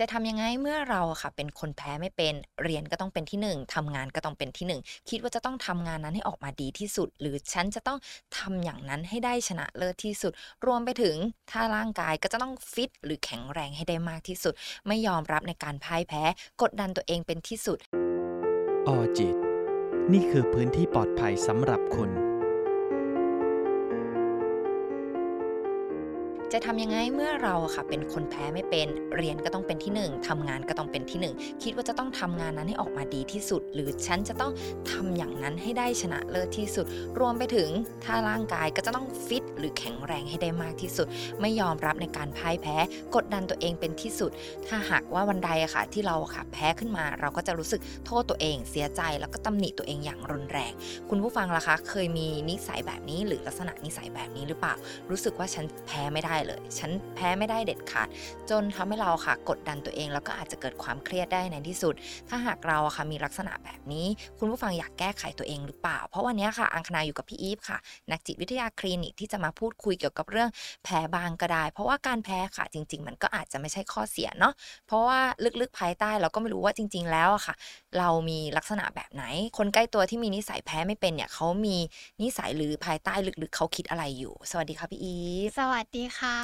จะทำยังไงเมื่อเราค่ะ เป็นคนแพ้ไม่เป็นเรียนก็ต้องเป็นที่1ทำงานก็ต้องเป็นที่1คิดว่าจะต้องทำงานนั้นให้ออกมาดีที่สุด หรือฉันจะต้องทำอย่างนั้นให้ได้ชนะเลิศที่สุด รวมไปถึงถ้าร่างกายก็จะต้องฟิตหรือแข็งแรงให้ได้มากที่สุด ไม่ยอมรับในการพ่ายแพ้ กดดันตัวเองเป็นที่สุดออจิต นี่คือพื้นที่ปลอดภัยสำหรับคุณ จะทำยังไงเมื่อเราค่ะ เป็นคนแพ้ไม่เป็นเรียนก็ต้องเป็นที่ 1ทำงานก็ต้องเป็นที่ 1 คิดว่าจะต้องทำงานนั้นให้ออกมาดีที่สุด หรือฉันจะต้องทำอย่างนั้นให้ได้ชนะเลิศที่สุด รวมไปถึงถ้าร่างกายก็จะต้องฟิตหรือแข็งแรงให้ได้มากที่สุด ไม่ยอมรับในการพ่ายแพ้ กดดันตัวเองเป็นที่สุด ถ้าหากว่าวันใดอะค่ะ ที่เราค่ะแพ้ขึ้นมา เราก็จะรู้สึกโทษตัวเองเสียใจแล้วก็ตำหนิตัวเองอย่างรุนแรง คุณผู้ฟังล่ะคะ เคยมีนิสัยแบบนี้หรือลักษณะนิสัยแบบนี้หรือเปล่า รู้สึกว่าฉันแพ้ไม่ได้เลย ฉันแพ้ไม่ได้เด็ดขาด จนทำให้เราค่ะกดดันตัวเอง แล้วก็อาจจะเกิดความเครียดได้ในที่สุด ถ้าหากเราค่ะมีลักษณะแบบนี้ คุณผู้ฟังอยากแก้ไขตัวเองหรือเปล่า เพราะวันนี้ค่ะ อังคณาอยู่กับพี่อีฟค่ะ นักจิตวิทยาคลินิกที่จะมาพูดคุยเกี่ยวกับเรื่องแพ้บางก็ได้ เพราะว่าการแพ้ค่ะจริง ๆ มันก็อาจจะไม่ใช่ข้อเสียเนาะเพราะว่าลึกๆภายใต้เราก็ไม่รู้ว่าจริง ๆ แล้วอะค่ะ เรามีลักษณะแบบไหน คนใกล้ตัวที่มีนิสัยแพ้ไม่เป็นเนี่ยเขามีนิสัยหรือภายใต้ลึกๆเขาคิดอะไรอยู่ สวัสดีค่ะพี่อีฟสวัสดีค่ะ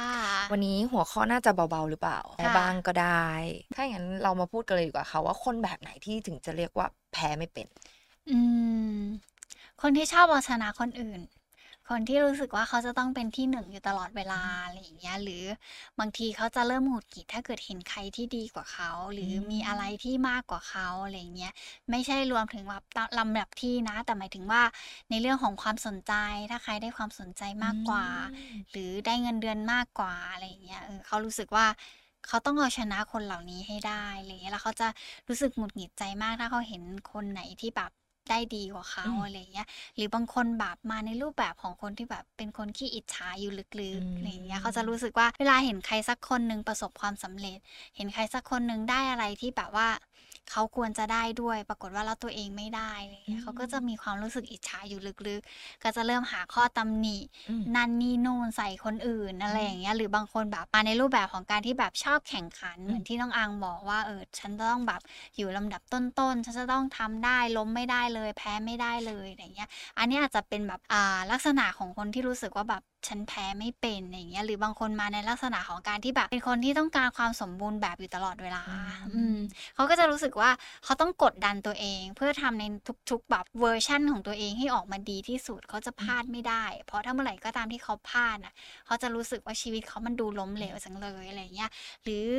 วันนี้หัวข้อน่าจะเบาๆหรือเปล่าค่ะแพ้บ้างก็ได้ ถ้าอย่างนั้นเรามาพูดกันเลยดีกว่าค่ะว่าคนแบบไหนที่ถึงจะเรียกว่าแพ้ไม่เป็น อืมคนที่ชอบเอาชนะคนอื่น คนที่รู้สึกว่าเขาจะต้องเป็นที่หนึ่งอยู่ตลอดเวลาอะไรอย่างเงี้ยหรือบางทีเขาจะเริ่มหงุดหงิดถ้าเกิดเห็นใครที่ดีกว่าเขา หรืออมมีอะไรที่มากกว่าเขาอะไรอย่างเงี้ยไม่ใช่รวมถึงแบบลำดับที่นะ แต่หมายถึงว่าในเรื่องของความสนใจ ถ้าใครได้ความสนใจมากกว่า หรือได้เงินเดือนมากกว่าอะไรอย่างเงี้ยเออเขารู้สึกว่าเขาต้องเอาชนะคนเหล่านี้ให้ได้อะไรอย่างเงี้ยแล้วเขาจะรู้สึกหงุดหงิดใจมากถ้าเขาเห็นคนไหนที่แบบ ได้ดีกว่าเขาอืมอะไรอย่างเงี้ย หรือบางคนแบบมาในรูปแบบของคนที่แบบเป็นคนขี้อิจฉาอยู่ลึกอืๆอะไรอย่างเงี้ยมเขาจะรู้สึกว่าเวลาเห็นใครสักคนหนึ่งประสบความสำเร็จ เห็นใครสักคนหนึ่งได้อะไรที่แบบว่า เขาควรจะได้ด้วย ปรากฏว่าแล้วตัวเองไม่ได้อะไรอย่างเงี้ยเขาก็จะมีความรู้สึกอิจฉาอยู่ลึกๆ ก็จะเริ่มหาข้อตำหนิอืมนั่นนี่นู่นใส่คนอื่นอะไรอย่างเงี้ยหรือบางคนแบบมาในรูปแบบของการที่แบบชอบแข่งขันอืมเหมือนที่น้องอังบอกว่าเออฉันจะต้องแบบอยู่ลำดับต้นๆฉันจะต้องทำได้ล้มไม่ได้เลย แพ้ไม่ได้เลยอะไรเงี้ย อันนี้อาจจะเป็นแบบอ่าลักษณะของคนที่รู้สึกว่าแบบ ฉันแพ้ไม่เป็นอย่างเงี้ยหรือบางคนมาในลักษณะของการที่แบบเป็นคนที่ต้องการความสมบูรณ์แบบอยู่ตลอดเวลา อืมเขาก็จะรู้สึกว่าเขาต้องกดดันตัวเอง เพื่อทำในทุกๆแบบเวอร์ชั่นของตัวเองให้ออกมาดีที่สุดเขาจะพลาดไม่ได้ เพราะถ้าเมื่อไหร่ก็ตามที่เขาพลาดอะเขาจะรู้สึกว่าชีวิตเขามันดูล้มเหลวจังเลยอะไรเงี้ยหรือ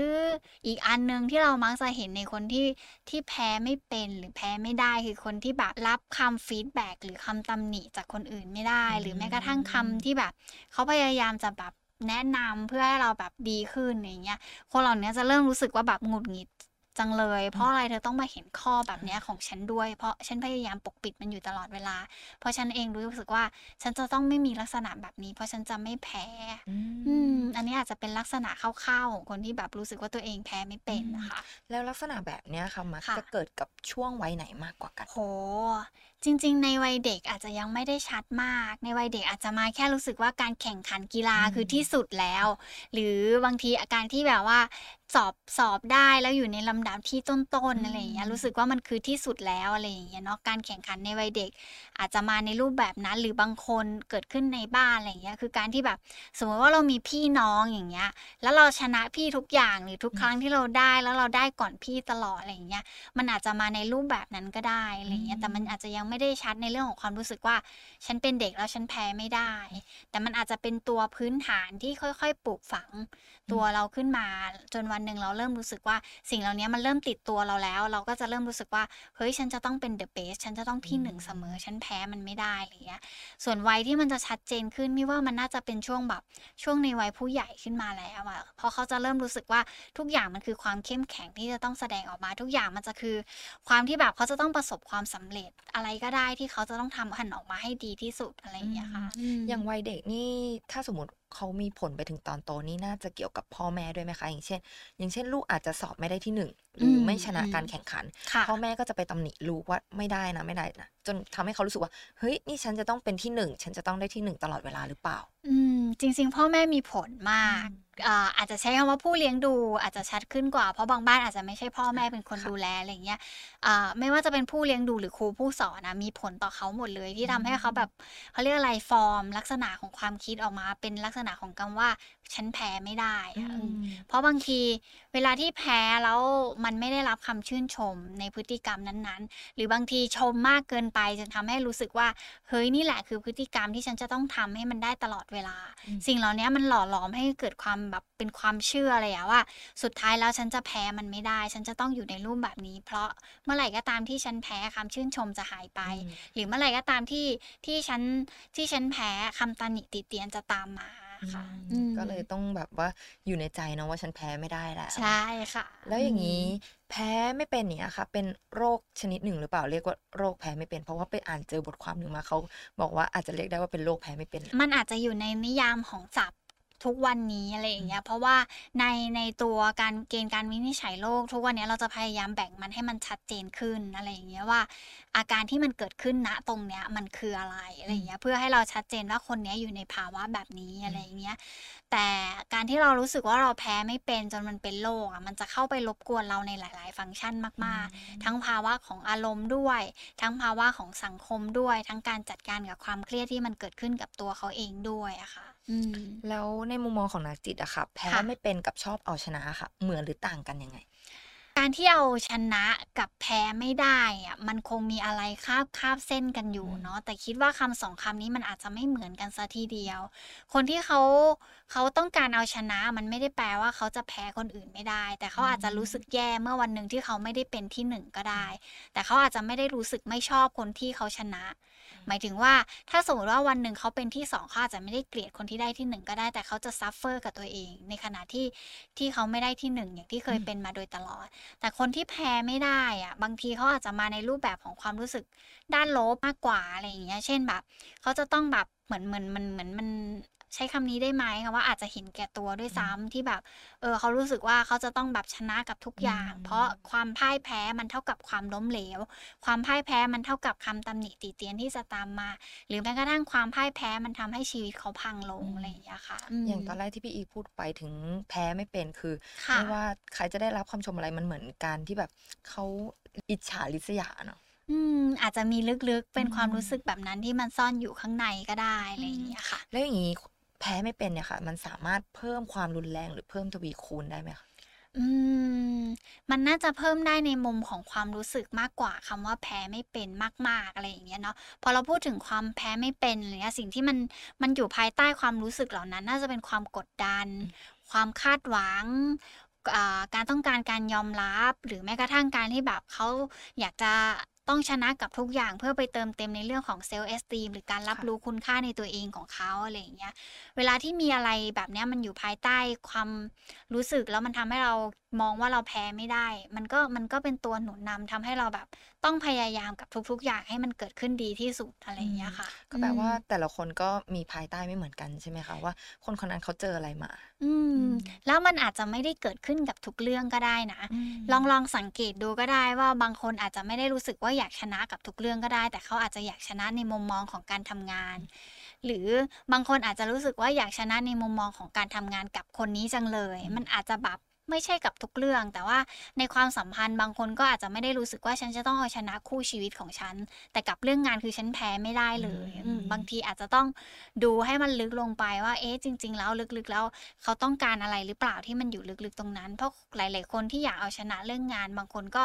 อีกอันหนึงที่เรามักจะเห็นในคนที่ที่แพ้ไม่เป็นหรือแพ้ไม่ได้คือคนที่แบบรับคำ feedback หรือคำตำหนิจากคนอื่นไม่ได้ หรือแม้กระทั่งคำที่แบบเขาพยายามจะแบบแนะนำเพื่อให้เราแบบดีขึ้นอย่างเงี้ยคนเหล่านี้จะเริ่มรู้สึกว่าแบบหงุดหงิดจังเลย เพราะอะไรเธอต้องมาเห็นข้อแบบเนี้ยของฉันด้วย เพราะฉันพยายามปกปิดมันอยู่ตลอดเวลา เพราะฉันเองรู้สึกว่าฉันจะต้องไม่มีลักษณะแบบนี้ เพราะฉันจะไม่แพ้ อือืมมอันนี้อาจจะเป็นลักษณะคร่าวๆของคนที่แบบรู้สึกว่าตัวเองแพ้ไม่เป็นนะคะแล้วลักษณะแบบเนี้ยค่ะมักค่ะจะเกิดกับช่วงวัยไหนมากกว่ากันโห จริง ๆ ในวัยเด็กอาจจะยังไม่ได้ชัดมาก ในวัยเด็กอาจจะมาแค่รู้สึกว่าการแข่งขันกีฬาอืมคือที่สุดแล้ว หรือบางทีอาการที่แบบว่าสอบสอบได้แล้วอยู่ในลำดับที่ต้นๆอะไรอย่างเงี้ยรู้สึกว่ามันคือที่สุดแล้วอะไรอย่างเงี้ยเนาะการแข่งขันในวัยเด็ก อาจจะมาในรูปแบบนั้นหรือบางคนเกิดขึ้นในบ้านอะไรอย่างเงี้ยคือการที่แบบสมมติว่าเรามีพี่น้องอย่างเงี้ยแล้วเราชนะพี่ทุกอย่างหรือทุกครั้งที่เราได้แล้วเราได้ก่อนพี่ตลอดอะไรอย่างเงี้ยมันอาจจะมาในรูปแบบนั้นก็ได้อะไรเงี้ยแต่มันอาจจะยังไม่ได้ชัดในเรื่องของความรู้สึกว่า ฉันเป็นเด็กแล้วฉันแพ้ไม่ได้ แต่มันอาจจะเป็นตัวพื้นฐานที่ค่อย ๆ ปลูกฝัง ตัวเราขึ้นมา จนวันหนึ่งเราเริ่มรู้สึกว่าสิ่งเหล่านี้มันเริ่มติดตัวเราแล้ว เราก็จะเริ่มรู้สึกว่าเฮ้ยฉันจะต้องเป็นเดอะเบสฉันจะต้องที่หนึ่งเสมอ ฉันแพ้มันไม่ได้อะไรเงี้ยส่วนวัยที่มันจะชัดเจนขึ้นมิว่ามันน่าจะเป็นช่วงแบบช่วงในวัยผู้ใหญ่ขึ้นมาแล้วอะเพราะเขาจะเริ่มรู้สึกว่าทุกอย่างมันคือความเข้มแข็งที่จะต้องแสดงออกมาทุกอย่างมันจะคือ ความที่แบบเขาจะต้องประสบความสำเร็จอะไรก็ได้ที่เขาจะต้องทำหันออกมาให้ดีที่สุดอะไรอย่างเงี้ยค่ะมอย่างวัยเด็กนี่ถ้าสมมติ เขามีผลไปถึงตอนโตนี่น่าจะเกี่ยวกับพ่อแม่ด้วยไหมคะ อย่างเช่น อย่างเช่น ลูกอาจจะสอบไม่ได้ที่หนึ่งหรืออมไม่ชนะอืมการแข่งขันค่ะพ่อแม่ก็จะไปตำหนิลูกว่าไม่ได้นะไม่ได้นะจนทำให้เขารู้สึกว่า เฮ้ย นี่ฉันจะต้องเป็นที่หนึ่ง ฉันจะต้องได้ที่หนึ่งตลอดเวลาหรือเปล่า อืม จริง ๆ พ่อแม่มีผลมากอืมอ่าอาจจะใช้คำว่าผู้เลี้ยงดูอาจจะชัดขึ้นกว่า เพราะบางบ้านอาจจะไม่ใช่พ่อแม่เป็นคนค่ะดูแลอะไรอย่างเงี้ยอ่าไม่ว่าจะเป็นผู้เลี้ยงดูหรือครูผู้สอนนะมีผลต่อเขาหมดเลยที่ทำให้เขาแบบเขาเรียกอะไรฟอร์ม ลักษณะของความคิดออกมา เป็นลักษณะของคำว่าฉันแพ้ไม่ได้อะอืมเพราะบางทีเวลาที่แพ้แล้วมันไม่ได้รับคำชื่นชมในพฤติกรรมนั้นๆ หรือบางทีชมมากเกินไปจนทำให้รู้สึกว่า เฮ้ยนี่แหละคือพฤติกรรมที่ฉันจะต้องทำให้มันได้ตลอดเวลาอืมสิ่งเหล่านี้มันหล่อหลอมให้เกิดความแบบเป็นความเชื่อเลยอะว่า สุดท้ายแล้วฉันจะแพ้มันไม่ได้ ฉันจะต้องอยู่ในรูปแบบนี้ เพราะเมื่อไหร่ก็ตามที่ฉันแพ้คำชื่นชมจะหายไปอืมหรือเมื่อไหร่ก็ตามที่ที่ฉันที่ฉันแพ้คำตำหนิติเตียนจะตามมา ค่ะอืมอืมก็เลยต้องแบบว่าอยู่ในใจเนาะว่าฉันแพ้ไม่ได้แล้วใช่ค่ะ แล้วอย่างนี้แพ้ไม่เป็นอย่างเนี้ยค่ะ เป็นโรคชนิดหนึ่งหรือเปล่าเรียกว่าโรคแพ้ไม่เป็น เพราะว่าไปอ่านเจอบทความหนึ่งมาเขาบอกว่าอาจจะเรียกได้ว่าเป็นโรคแพ้ไม่เป็น มันอาจจะอยู่ในนิยามของศัพท์ ทุกวันนี้อะไรอย่างเงี้ยเพราะว่าในในตัวการเกณฑ์การวินิจฉัยโรคทุกวันนี้เราจะพยายามแบ่งมันให้มันชัดเจนขึ้นอะไรอย่างเงี้ยว่า อาการที่มันเกิดขึ้นณตรงเนี้ยมันคืออะไรอะไรอย่างเงี้ยเพื่อให้เราชัดเจนว่าคนเนี้ยอยู่ในภาวะแบบนี้อะไรอย่างเงี้ยแต่การที่เรารู้สึกว่าเราแพ้ไม่เป็นจนมันเป็นโรคอะมันจะเข้าไปรบกวนเราในหลาย ๆ ฟังก์ชันมาก ๆ ทั้งภาวะของอารมณ์ด้วย ทั้งภาวะของสังคมด้วย ทั้งการจัดการกับความเครียดที่มันเกิดขึ้นกับตัวเขาเองด้วยอะค่ะอืม แล้วในมุมมองของนักจิตอะค่ะแพ้ค่ะไม่เป็นกับชอบเอาชนะค่ะ เหมือนหรือต่างกันยังไง การที่เอาชนะกับแพ้ไม่ได้อะมันคงมีอะไรคาบคาบเส้นกันอยู่อืมเนาะแต่คิดว่าคำสองคำนี้มันอาจจะไม่เหมือนกันซะทีเดียว คนที่เขาเขาต้องการเอาชนะมันไม่ได้แปลว่าเขาจะแพ้คนอื่นไม่ได้ แต่เขาอาจจะรู้สึกแย่เมื่อวันหนึ่งที่เขาไม่ได้เป็นที่หนึ่งก็ได้ แต่เขาอาจจะไม่ได้รู้สึกไม่ชอบคนที่เขาชนะ หมายถึงว่าถ้าสมมติว่าวันหนึ่งเขาเป็นที่สองเขาอาจจะไม่ได้เกลียดคนที่ได้ที่หนึ่งก็ได้แต่เขาจะ suffer กับตัวเอง ในขณะที่ที่เขาไม่ได้ที่หนึ่งอย่างที่เคยเป็นมาโดยตลอด แต่คนที่แพ้ไม่ได้อะบางทีเขาอาจจะมาในรูปแบบของความรู้สึกด้านลบมากกว่าอะไรอย่างเงี้ยเช่นแบบเขาจะต้องแบบเหมือนเหมือนมันเหมือนมัน ใช้คำนี้ได้ไหมคะว่าอาจจะเห็นแก่ตัวด้วยซ้ำที่แบบ เออเขารู้สึกว่าเขาจะต้องแบบชนะกับทุกอย่างอืมเพราะความพ่ายแพ้มันเท่ากับความล้มเหลว ความพ่ายแพ้มันเท่ากับคำตำหนิติเตียนที่จะตามมา หรือแม้กระทั่งความพ่ายแพ้มันทำให้ชีวิตเขาพังลงอะไรอย่างเงี้ยค่ะมอย่างตอนแรกที่พี่อีพูดไปถึงแพ้ไม่เป็นคือค่ะไม่ว่าใครจะได้รับคำชมอะไรมันเหมือนการที่แบบเขาอิจฉาริษยาเนาะอืมอาจจะมีลึกๆ เป็นอืมความรู้สึกแบบนั้นที่มันซ่อนอยู่ข้างในก็ได้อะไรอย่างเงี้ยค่ะ แล้วอย่างนี้ แพ้ไม่เป็นเนี่ยค่ะ มันสามารถเพิ่มความรุนแรงหรือเพิ่มทวีคูณได้ไหมคะอืมมันน่าจะเพิ่มได้ในมุมของความรู้สึกมากกว่าคำว่าแพ้ไม่เป็นมาก ๆอะไรอย่างเงี้ยเนาะพอเราพูดถึงความแพ้ไม่เป็นอะไรเงี้ยสิ่งที่มันมันอยู่ภายใต้ความรู้สึกเหล่านั้น น่าจะเป็นความกดดัน ความคาดหวังอ่าการต้องการการยอมรับ หรือแม้กระทั่งการที่แบบเขาอยากจะ ต้องชนะกับทุกอย่างเพื่อไปเติมเต็มในเรื่องของ self-esteem หรือการรับค่ะรู้คุณค่าในตัวเองของเขาอะไรอย่างเงี้ย เวลาที่มีอะไรแบบเนี้ยมันอยู่ภายใต้ความรู้สึกแล้วมันทำให้เรามองว่าเราแพ้ไม่ได้ มันก็มันก็เป็นตัวหนุนนำทำให้เราแบบ ต้องพยายามกับทุก ๆ อย่างให้มันเกิดขึ้นดีที่สุดอะไรอย่างเงี้ยค่ะ ก็แปลว่าอืมแต่ละคนก็มีภายใต้ไม่เหมือนกันใช่ไหมคะว่า คนคนนั้นเขาเจออะไรมาอืมอืม แล้วมันอาจจะไม่ได้เกิดขึ้นกับทุกเรื่องก็ได้นะ ลองลองสังเกตดูก็ได้ว่าบางคนอาจจะไม่ได้รู้สึกว่าอยากชนะกับทุกเรื่องก็ได้ แต่เขาอาจจะอยากชนะในมุมมองของการทำงาน หรือบางคนอาจจะรู้สึกว่าอยากชนะในมุมมองของการทำงานกับคนนี้จังเลย มันอาจจะแบบ ไม่ใช่กับทุกเรื่อง แต่ว่าในความสัมพันธ์บางคนก็อาจจะไม่ได้รู้สึกว่าฉันจะต้องเอาชนะคู่ชีวิตของฉัน แต่กับเรื่องงานคือฉันแพ้ไม่ได้เลยอืมอืมบางทีอาจจะต้องดูให้มันลึกลงไปว่า เอ๊ะจริง ๆ แล้วลึกๆแล้ว เขาต้องการอะไรหรือเปล่าที่มันอยู่ลึกๆตรงนั้น เพราะหลาย ๆ คนที่อยากเอาชนะเรื่องงาน บางคนก็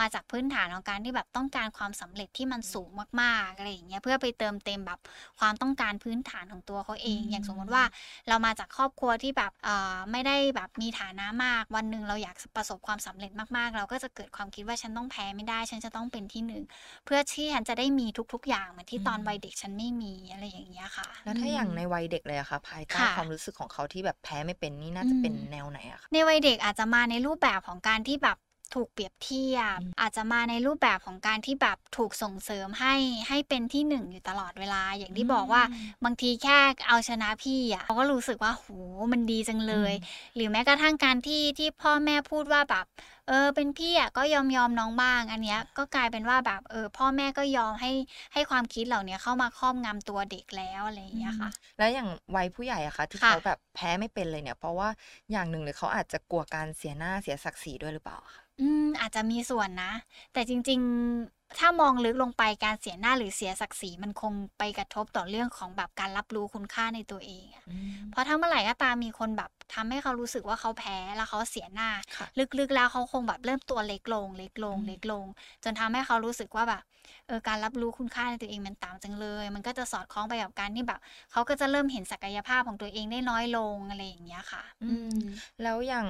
มาจากพื้นฐานของการที่แบบต้องการความสำเร็จที่มันสูงมากๆอะไรอย่างเงี้ยเพื่อไปเติมเต็มแบบความต้องการพื้นฐานของตัวเขาเองอืมอย่างสมมติว่าเรามาจากครอบครัวที่แบบเอ่อไม่ได้แบบมีฐานะมากวันหนึ่งเราอยากประสบความสำเร็จมากๆ เราก็จะเกิดความคิดว่าฉันต้องแพ้ไม่ได้ ฉันจะต้องเป็นที่หนึ่งเพื่อที่ฉันจะได้มีทุก ๆ อย่างเหมือนที่ตอนวัยเด็กฉันไม่มีอะไรอย่างเงี้ยค่ะ แล้วถ้าอย่างในมวัยเด็กเลยอะค่ะภายใต้ค่ะความรู้สึกของเขาที่แบบแพ้ไม่เป็นนี่น่าจะเป็นอืมแนวไหนอะคะในวัยเด็กอาจจะมาในรูปแบบของการที่แบบ ถูกเปรียบเทียบอืมอาจจะมาในรูปแบบของการที่แบบถูกส่งเสริมให้ให้เป็นที่หนึ่งอยู่ตลอดเวลา อย่างที่บอกว่าบางทีแค่เอาชนะพี่อะเขาก็รู้สึกว่าโหมันดีจังเลย หรือแม้กระทั่งการที่ที่พ่อแม่พูดว่าแบบเอเออเป็นพี่อะก็ยอมๆน้องบ้าง อันเนี้ยก็กลายเป็นว่าแบบเออพ่อแม่ก็ยอมให้ให้ความคิดเหล่าเนี้ยเข้ามาครอบงำตัวเด็กแล้วอะไรอย่าอืงเงี้ยมค่ะ แล้วอย่างวัยผู้ใหญ่อะคะที่ค่เขาะแบบแพ้ไม่เป็นเลยเนี่ย เพราะว่าอย่างหนึ่งเลยเขาอาจจะกลัวการเสียหน้าเสียศักดิ์ศรีด้วยหรือเปล่าอะคะ? อืม อาจจะมีส่วนนะ แต่จริง ๆ ถ้ามองลึกลงไปการเสียหน้าหรือเสียศักดิ์ศรีมันคงไปกระทบต่อเรื่องของแบบการรับรู้คุณค่าในตัวเองอะอืม เพราะถ้าเมื่อไหร่ก็ตามมีคนแบบทำให้เขารู้สึกว่าเขาแพ้แล้วเขาเสียหน้า ค่ะ ลึกๆแล้วเขาคงแบบเริ่มตัวเล็กลง เล็กลอืงมเล็กลง จนทำให้เขารู้สึกว่าแบบเออการรับรู้คุณค่าในตัวเองมันต่ำจังเลย มันก็จะสอดคล้องไปกับการที่แบบเขาก็จะเริ่มเห็นศักยภาพของตัวเองได้น้อยลงอะไรอย่างเงี้ยค่ะ อือืม ม แล้วอย่าง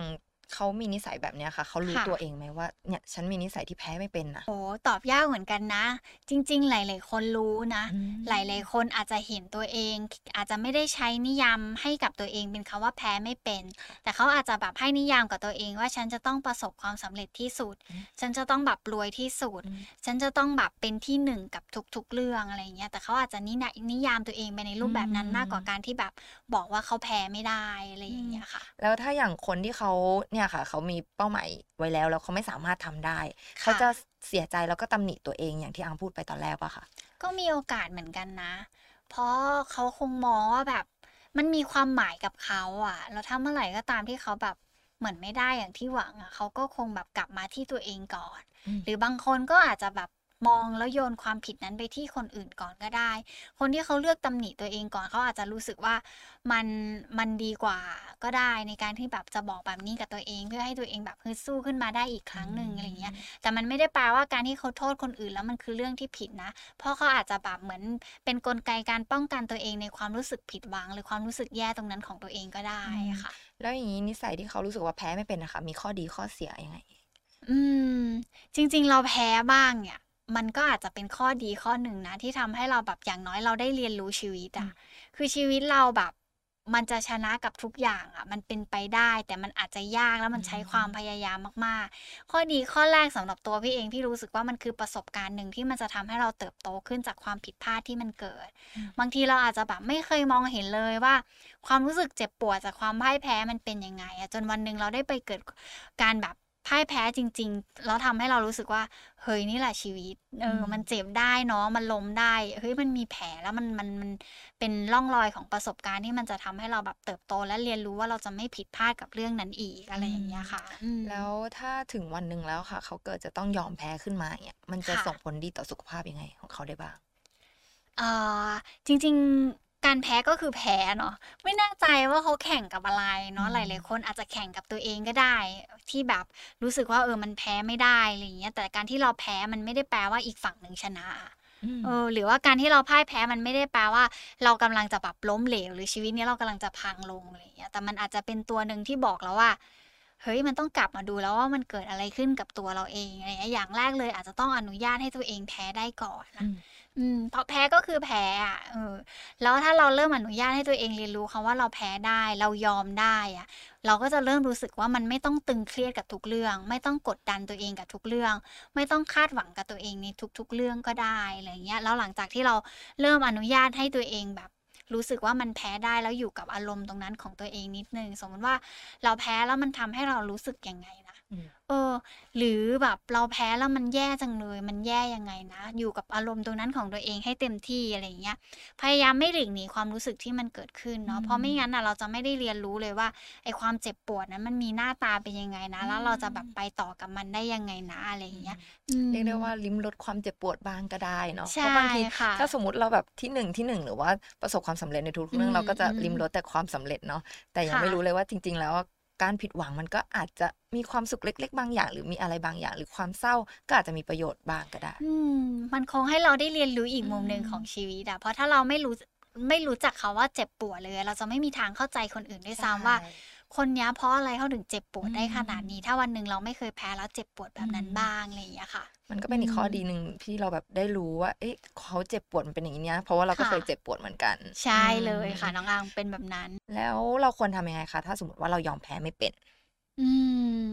เขามีนิสัยแบบเนี้ยค่ะ เขารู้ค่ะตัวเองไหมว่าเนี่ยฉันมีนิสัยที่แพ้ไม่เป็นน่ะ?โอ้โฮตอบยากเหมือนกันนะ จริง ๆ หลาย ๆ คนรู้นะอืหลายมๆคนอาจจะเห็นตัวเองคอาจจะไม่ได้ใช้นิยามให้กับตัวเองเป็นคำว่าแพ้ไม่เป็นค่ะแต่เขาอาจจะแบบให้นิยามกับตัวเองว่าฉันจะต้องประสบความสำเร็จที่สุดอืมฉันจะต้องแบบรวยที่สุดอืมฉันจะต้องแบบเป็นที่1กับทุก ๆ เรื่องอะไรอย่างเงี้ย แต่เขาอาจจะนินายนิยามตัวเองไปในรูปแบบนั้นมากกว่าอืมการที่แบบบอกว่าเขาแพ้ไม่ได้อะไรอือย่างมเงี้ยค่ะ แล้วถ้าอย่างคนที่เขาเนี่ยค่ะ เขามีเป้าหมายไว้แล้วแล้วเขาไม่สามารถทำได้คเขา่ะจะสเสียใจแล้วก็ตำหนิตัวเองอย่างที่อังพูดไปตอนแรกเปล่าคะ?ก็มีโอกาสเหมือนกันนะ เพราะเขาคงมองว่าแบบมันมีความหมายกับเขาอะแล้วถ้าเมื่อไหร่ก็ตามที่เขาแบบเหมือนไม่ได้อย่างที่หวังอะเขาก็คงแบบกลับมาที่ตัวเองก่อนอืมหรือบางคนก็อาจจะแบบ มองแล้วโยนความผิดนั้นไปที่คนอื่นก่อนก็ได้ คนที่เขาเลือกตำหนิตัวเองก่อนเขาอาจจะรู้สึกว่ามันมันดีกว่าก็ได้ในการที่แบบจะบอกแบบนี้กับตัวเอง เพื่อให้ตัวเองแบบฮึดสู้ขึ้นมาได้อีกคอืรั้งหนึ่งอะไรอย่างเงี้ยมแต่มันไม่ได้แปลว่าการที่เขาโทษคนอื่นแล้วมันคือเรื่องที่ผิดนะ เพราะเขาอาจจะแบบเหมือนเป็นกลไกการป้องกันตัวเองในความรู้สึกผิดหวัง หรือความรู้สึกแย่ตรงนั้นของตัวเองก็ได้อืมค่ะ แล้วอย่างงี้นิสัยที่เขารู้สึกว่าแพ้ไม่เป็นน่ะค่ะมีข้อดีข้อเสียยังไง?อืม จริง ๆ เราแพ้บ้างเนี่ย มันก็อาจจะเป็นข้อดีข้อหนึ่งนะ ที่ทำให้เราแบบอย่างน้อยเราได้เรียนรู้ชีวิตอือะมคือชีวิตเราแบบมันจะชนะกับทุกอย่างอะมันเป็นไปได้ แต่มันอาจจะยากแล้วอืมันใช้ความมพยายามมากๆ ข้อดีข้อแรกสำหรับตัวพี่เองพี่รู้สึกว่ามันคือประสบการณ์หนึ่งที่มันจะทำให้เราเติบโตขึ้นจากความผิดพลาดที่มันเกิดอืมบางทีเราอาจจะแบบไม่เคยมองเห็นเลยว่า ความรู้สึกเจ็บปวดจากความพ่ายแพ้มันเป็นยังไงอะจนวันหนึ่งเราได้ไปเกิดการแบบ พ่ายแพ้จริง ๆ แล้วทำให้เรารู้สึกว่า เฮ้ยนี่แหละชีวิต เออือมันมเจ็บได้เนาะ มันล้มได้ เฮ้ยมันมีแผลแล้วมันมันมันเป็นร่องรอยของประสบการณ์ที่มันจะทำให้เราแบบเติบโต และเรียนรู้ว่าเราจะไม่ผิดพลาดกับเรื่องนั้นอีกอะอืไรอย่างเงี้มยค่ะอืมแล้วถ้าถึงวันหนึ่งแล้วค่ะ เขาเกิดจะต้องยอมแพ้ขึ้นมาอย่างเงี้ยมันจะค่ะส่งผลดีต่อสุขภาพยังไง ของเขาได้บ้าง?เอ่อจริง ๆ การแพ้ก็คือแพ้เนาะไม่แน่ใจว่าเขาแข่งกับอะไรอืเนาะหลายมๆคนอาจจะแข่งกับตัวเองก็ได้ ที่แบบรู้สึกว่าเออมันแพ้ไม่ได้อะไรอย่างเงี้ยแต่การที่เราแพ้มันไม่ได้แปลว่าอีกฝั่งหนึ่งชนะอะอืเอมอหรือว่าการที่เราพ่ายแพ้มันไม่ได้แปลว่า เรากำลังจะแบบล้มเหลว หรือชีวิตนี้เรากำลังจะพังลงอะไรอย่างเงี้ยแต่มันอาจจะเป็นตัวหนึ่งที่บอกเราว่าเฮ้ยมันต้องกลับมาดูแล้วว่ามันเกิดอะไรขึ้นกับตัวเราเองอะไรอย่างเงี้ยอย่างแรกเลยอาจจะต้องอนุญาตให้ตัวเองแพ้ได้ก่อนอืนะม อืมเพราะแพ้ก็คือแพ้อะเออ แล้วถ้าเราเริ่มอนุญาตให้ตัวเองเรียนรู้คำว่าเราแพ้ได้เรายอมได้อะ เราก็จะเริ่มรู้สึกว่ามันไม่ต้องตึงเครียดกับทุกเรื่อง ไม่ต้องกดดันตัวเองกับทุกเรื่อง ไม่ต้องคาดหวังกับตัวเองในทุก ๆ เรื่องก็ได้อะไรเงี้ยแล้วหลังจากที่เราเริ่มอนุญาตให้ตัวเองแบบรู้สึกว่ามันแพ้ได้แล้วอยู่กับอารมณ์ตรงนั้นของตัวเองนิดนึง สมมติว่าเราแพ้แล้วมันทำให้เรารู้สึกยังไง เออ หรือแบบเราแพ้แล้วมันแย่จังเลย มันแย่ยังไงนะ อยู่กับอารมณ์ตรงนั้นของตัวเองให้เต็มที่อะไรอย่างเงี้ย พยายามไม่หลีกหนีความรู้สึกที่มันเกิดขึ้นอืเนาะ เพราะไม่งั้นมน่ะเราจะไม่ได้เรียนรู้เลยว่าไอ้ความเจ็บปวดนั้นมันมีหน้าตาเป็นยังไงนะอืแล้วเราจะแบบมไปต่อกับมันได้ยังไงนะอะไรออืย่างเงี้ยมอืเรียกได้ว่ามลิ้มรสความเจ็บปวดบ้างก็ได้เนาะใชเพราะ่บางทีค่ะถ้าสมมุติเราแบบที่1ที่1หรือว่าประสบความสำเร็จในทุกอืๆเรื่องเราก็จะมลิ้มรๆสแต่ความสำเร็จเนาะ แต่ยัคง่ไม่รู้ะเลยว่าจริง ๆ แล้วอะ การผิดหวังมันก็อาจจะมีความสุขเล็ก ๆ บางอย่าง หรือมีอะไรบางอย่าง หรือความเศร้าก็อาจจะมีประโยชน์บ้างก็ได้อืมมันคงให้เราได้เรียนรู้อีอืกมุมหนึ่งของมชีวิตอะเพราะถ้าเราไม่รู้จไม่รู้จักคำว่าเจ็บปวดเลย เราจะไม่มีทางเข้าใจคนอื่นด้วยใชซ้ำว่า่ คนเนี้ยเพราะอะไรเขาถึงเจ็บปอืวดได้ขนาดนี้มถ้าวันหนึ่งเราไม่เคยแพ้แล้วเจ็บปวดแบอืบนั้นมบ้างอะไรอย่างเงี้ยค่ะ มันก็อืเป็นอีกข้อมดีหนึ่งที่เราแบบได้รู้ว่า เอ๊ะเขาเจ็บปวดมันเป็นอย่างงี้นะเพราะว่าเราคก็่ะเคยเจ็บปวดเหมือนกัน ใชอื่เลยค่ะมน้องอังเป็นแบบนั้น แล้วเราควรทำยังไงคะถ้าสมมุติว่าเรายอมแพ้ไม่เป็น?อืม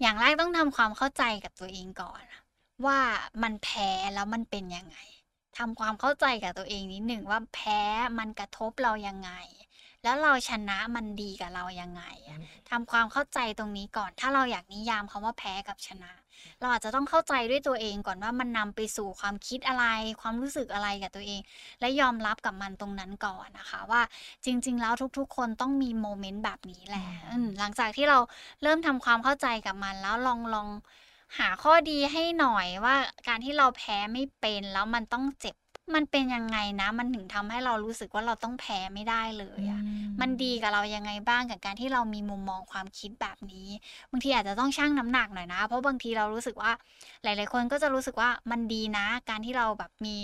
อย่างแรกต้องทำความเข้าใจกับตัวเองก่อนอะว่ามันแพ้แล้วมันเป็นยังไงทำความเข้าใจกับตัวเองนิดหนึ่งว่าแพ้มันกระทบเรายังไง แล้วเราชนะมันดีกับเรายังไงอะทำความเข้าใจตรงนี้ก่อน ถ้าเราอยากนิยามคำว่าแพ้กับชนะ เราอาจจะต้องเข้าใจด้วยตัวเองก่อนว่ามันนำไปสู่ความคิดอะไร ความรู้สึกอะไรกับตัวเอง และยอมรับกับมันตรงนั้นก่อนนะคะ ว่าจริง ๆ แล้วทุก ๆ คนต้องมีโมเมนต์แบบนี้แหละอืมอืมหลังจากที่เราเริ่มทำความเข้าใจกับมันแล้วลองลองหาข้อดีให้หน่อยว่าการที่เราแพ้ไม่เป็นแล้วมันต้องเจ็บ มันเป็นยังไงนะ มันถึงทำให้เรารู้สึกว่าเราต้องแพ้ไม่ได้เลยอะมันดีกับเรายังไงบ้างกับการที่เรามีมุมมองความคิดแบบนี้บางทีอาจจะต้องชั่งน้ำหนักหน่อยนะ เพราะบางทีเรารู้สึกว่า หลาย ๆ คนก็จะรู้สึกว่ามันดีนะ การที่เราแบบมี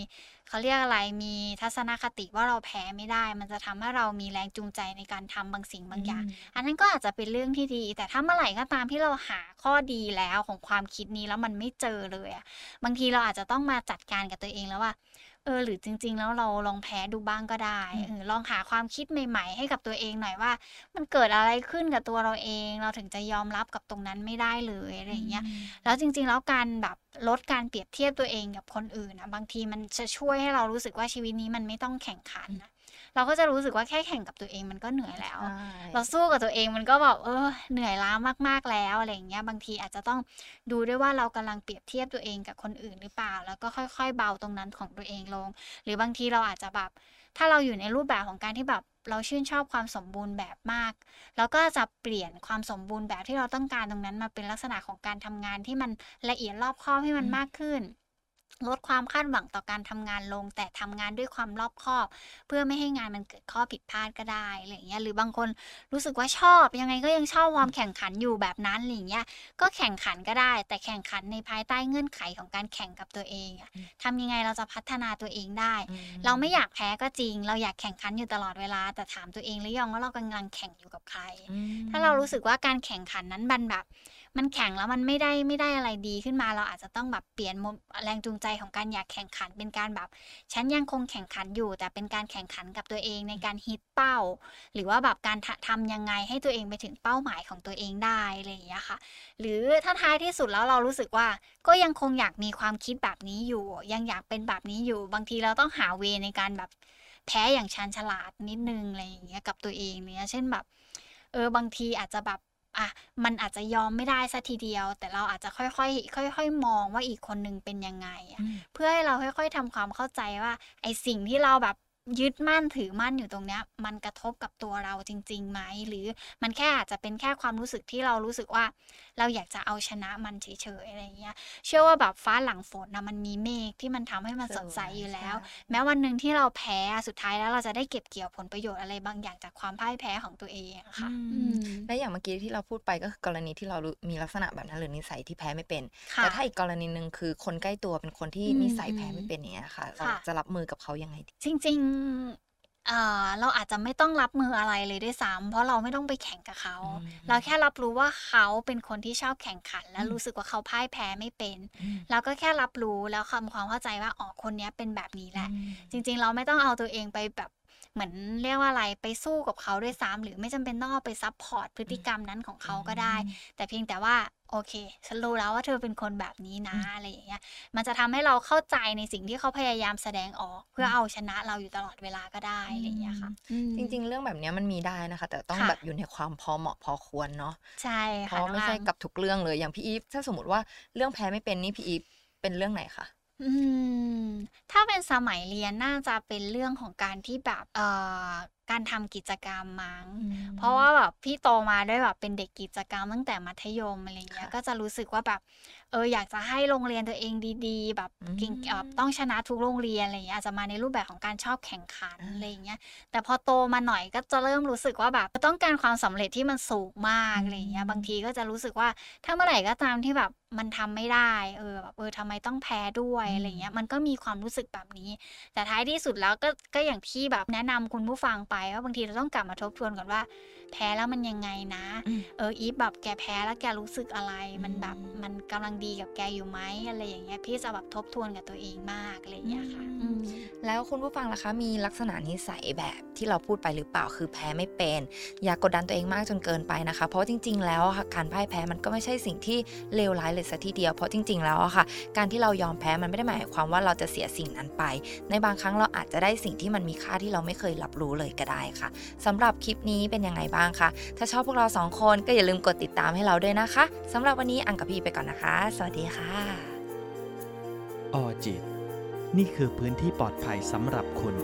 เขาเรียกอะไรมีทัศนคติว่าเราแพ้ไม่ได้ มันจะทำให้เรามีแรงจูงใจในการทำบางสิ่งบางอย่าง อันนั้นก็อาจจะเป็นเรื่องที่ดี แต่ถ้าเมื่อไหร่ก็ตามที่เราหาข้อดีแล้วของความคิดนี้แล้วมันไม่เจอเลยอะบางทีเราอาจจะต้องมาจัดการกับตัวเองแล้วว่า เออหรือจริง ๆ แล้วเราลองแพ้ดูบ้างก็ได้อืมเออลองหาความคิดใหม่ ๆ ให้กับตัวเองหน่อยว่า มันเกิดอะไรขึ้นกับตัวเราเอง เราถึงจะยอมรับกับตรงนั้นไม่ได้เลยอะไรอย่างเงี้ยแล้วจริง ๆ แล้วการแบบลดการเปรียบเทียบตัวเองกับคนอื่นนะบางทีมันจะช่วยให้เรารู้สึกว่าชีวิตนี้มันไม่ต้องแข่งขันนะ เราก็จะรู้สึกว่าแค่แข่งกับตัวเองมันก็เหนื่อยแล้วใช่เราสู้กับตัวเองมันก็แบบเออเหนื่อยล้ามากๆแล้วอะไรอย่างเงี้ยบางทีอาจจะต้องดูด้วยว่าเรากำลังเปรียบเทียบตัวเองกับคนอื่นหรือเปล่า แล้วก็ค่อย ๆ เบาตรงนั้นของตัวเองลง หรือบางทีเราอาจจะแบบถ้าเราอยู่ในรูปแบบของการที่แบบเราชื่นชอบความสมบูรณ์แบบมากเราก็จะเปลี่ยนความสมบูรณ์แบบที่เราต้องการตรงนั้นมาเป็นลักษณะของการทำงานที่มันละเอียดรอบคอบให้มันมากขึ้น ลดความคาดหวังต่อการทำงานลง แต่ทำงานด้วยความรอบคอบ เพื่อไม่ให้งานมันเกิดข้อผิดพลาดก็ได้อะไรอย่างเงี้ยหรือบางคนรู้สึกว่าชอบยังไงก็ยังชอบความแข่งขันอยู่แบบนั้นอะไรอย่างเงี้ยก็แข่งขันก็ได้ แต่แข่งขันในภายใต้เงื่อนไขของการแข่งกับตัวเองอะทำยังไงเราจะพัฒนาตัวเองได้อืมเราไม่อยากแพ้ก็จริง เราอยากแข่งขันอยู่ตลอดเวลา แต่ถามตัวเองหรือยังว่าเรากำลังแข่งอยู่กับใครอืมถ้าเรารู้สึกว่าการแข่งขันนั้นมันแบบ มันแข่งแล้วมันไม่ได้ไม่ได้อะไรดีขึ้นมา เราอาจจะต้องแบบเปลี่ยนแรงจูงใจของการอยากแข่งขัน เป็นการแบบฉันยังคงแข่งขันอยู่ แต่เป็นการแข่งขันกับตัวเองในการฮิตเป้า หรือว่าแบบการทำทำยังไงให้ตัวเองไปถึงเป้าหมายของตัวเองได้อะไรอย่างเงี้ยค่ะ หรือถ้าท้ายที่สุดแล้วเรารู้สึกว่าก็ยังคงอยากมีความคิดแบบนี้อยู่ ยังอยากเป็นแบบนี้อยู่ บางทีเราต้องหาเวในการแบบแพ้อย่างชาญฉลาดนิดนึงอะไรอย่างเงี้ยกับตัวเองเนี่ยเช่นแบบเออบางทีอาจจะแบบ อะมันอาจจะยอมไม่ได้สัทีเดียว แต่เราอาจจะค่อยๆค่อย ๆ มองว่าอีกคนนึงเป็นยังไงอะอืมเพื่อให้เราค่อย ๆทำความเข้าใจว่าไอสิ่งที่เราแบบ ยึดมั่นถือมั่นอยู่ตรงเนี้ย มันกระทบกับตัวเราจริงๆไหมหรือมันแค่อาจจะเป็นแค่ความรู้สึกที่เรารู้สึกว่า เราอยากจะเอาชนะมันเฉยๆอะไรอย่างเงี้ย เชื่อว่าแบบฟ้าหลังฝนนะมันมีเมฆที่มันทำให้มันสดใสอยู่แล้ว แม้วันหนึ่งที่เราแพ้อะสุดท้ายแล้วเราจะได้เก็บเกี่ยวผลประโยชน์อะไรบางอย่างจากความพ่ายแพ้ของตัวเองอะค่ะอืมอืมและอย่างเมื่อกี้ที่เราพูดไปก็คือกรณีที่เรารู้มีลักษณะแบบนั้นหรือนิสัยที่แพ้ไม่เป็นค่ะแต่ถ้าอีกกรณีหนึ่งคือคนใกล้ตัวเป็นคนที่อืมนิสัยแพ้ไม่เป็นอย่างเงี้ยค่ะเราค่ะจะรับมือกับเขายังไงดีจริงๆเอ่อเราอาจจะไม่ต้องรับมืออะไรเลยด้วยซ้ำเพราะเราไม่ต้องไปแข่งกับเขาอืมเราแค่รับรู้ว่าเขาเป็นคนที่ชอบแข่งขัน และอืมรู้สึกว่าเขาพ่ายแพ้ไม่เป็นอืมเราก็แค่รับรู้แล้วทำความเข้าใจว่าอ๋อคนเนี้ยเป็นแบบนี้แหละอืมจริง ๆ เราไม่ต้องเอาตัวเองไปแบบเหมือนเรียกว่าอะไรไปสู้กับเขาด้วยซ้ำหรือไม่จำเป็นต้องเอาไป support พฤติกรรมนั้นของเขาก็ได้ แต่เพียงแต่ว่า โอเค ฉันรู้แล้วว่าเธอเป็นคนแบบนี้นะอืมอะไรอย่างเงี้ย มันจะทำให้เราเข้าใจในสิ่งที่เขาพยายามแสดงออก เพื่อเอาชนะเราอยู่ตลอดเวลาก็ได้อะไรอย่างเงี้ยค่ะ จริง ๆ เรื่องแบบเนี้ยมันมีได้นะคะ แต่ต้องค่ะแบบอยู่ในความพอเหมาะพอควรเนาะ ใช่เพค่ะราะไม่ใช่น้องอามกับทุกเรื่องเลย อย่างพี่อีฟ ถ้าสมมติว่าเรื่องแพ้ไม่เป็นนี่พี่อีฟเป็นเรื่องไหนคะอืม ถ้าเป็นสมัยเรียนน่าจะเป็นเรื่องของการที่แบบ เอ่อการทำกิจกรรมมั้ง เพราะว่าแบบพี่โตมาด้วยแบบเป็นเด็กกิจกรรมตั้งแต่มัธยมอะไรเงี้ยค่ะก็จะรู้สึกว่าแบบเอออยากจะให้โรงเรียนตัวเองดีๆ แบบเก่งอืมเอ่อต้องชนะทุกโรงเรียนอะไรเงี้ยอาจจะมาในรูปแบบของการชอบแข่งขันอ่าอะไรเงี้ย แต่พอโตมาหน่อยก็จะเริ่มรู้สึกว่าแบบต้องการความสำเร็จที่มันสูงมากอะไรเงี้ย บางทีก็จะรู้สึกว่าถ้าเมื่อไหร่ก็ตามที่แบบมันทำไม่ได้ เออแบบเออทำไมต้องแพ้ด้วยอะไรเงี้ย มันก็มีความรู้สึกแบบนี้ แต่ท้ายที่สุดแล้วก็ก็อย่างที่แบบแนะนำคุณผู้ฟังไปว่าบางทีเราต้องกลับมาทบทวนก่อนว่า แพ้แล้วมันยังไงนะอืมเอออีฟแบบแกแพ้แล้วแกรู้สึกอะไร มันแบบอืมมันกำลังดีกับแกอยู่ไหมอะไรอย่างเงี้ยพี่จะแบบทบทวนกับตัวเองมากอะไรอย่างเงี้ยค่ะอืมอืม แล้วคุณผู้ฟังล่ะคะ มีลักษณะนิสัยแบบที่เราพูดไปหรือเปล่าคือแพ้ไม่เป็น อย่ากกดดันตัวเองมากจนเกินไปนะคะ เพราะจริง ๆ แล้วค่ะการพ่ายแพ้มันก็ไม่ใช่สิ่งที่เลวร้ายเลยซะทีเดียวเพราะจริง ๆ แล้วค่ะ การที่เรายอมแพ้มันไม่ได้หมายความว่าเราจะเสียสิ่งนั้นไป ในบางครั้งเราอาจจะได้สิ่งที่มันมีค่าที่เราไม่เคยรับรู้เลยก็ได้ค่ะ สำหรับคลิปนี้เป็นยังไงบ้างคะถ้าชอบพวกเรา2คนก็อย่าลืมกดติดตามให้เราด้วยนะคะ สำหรับวันนี้อังกับพี่ไปก่อนนะคะ สวัสดีค่ะออจิต นี่คือพื้นที่ปลอดภัยสำหรับคุณ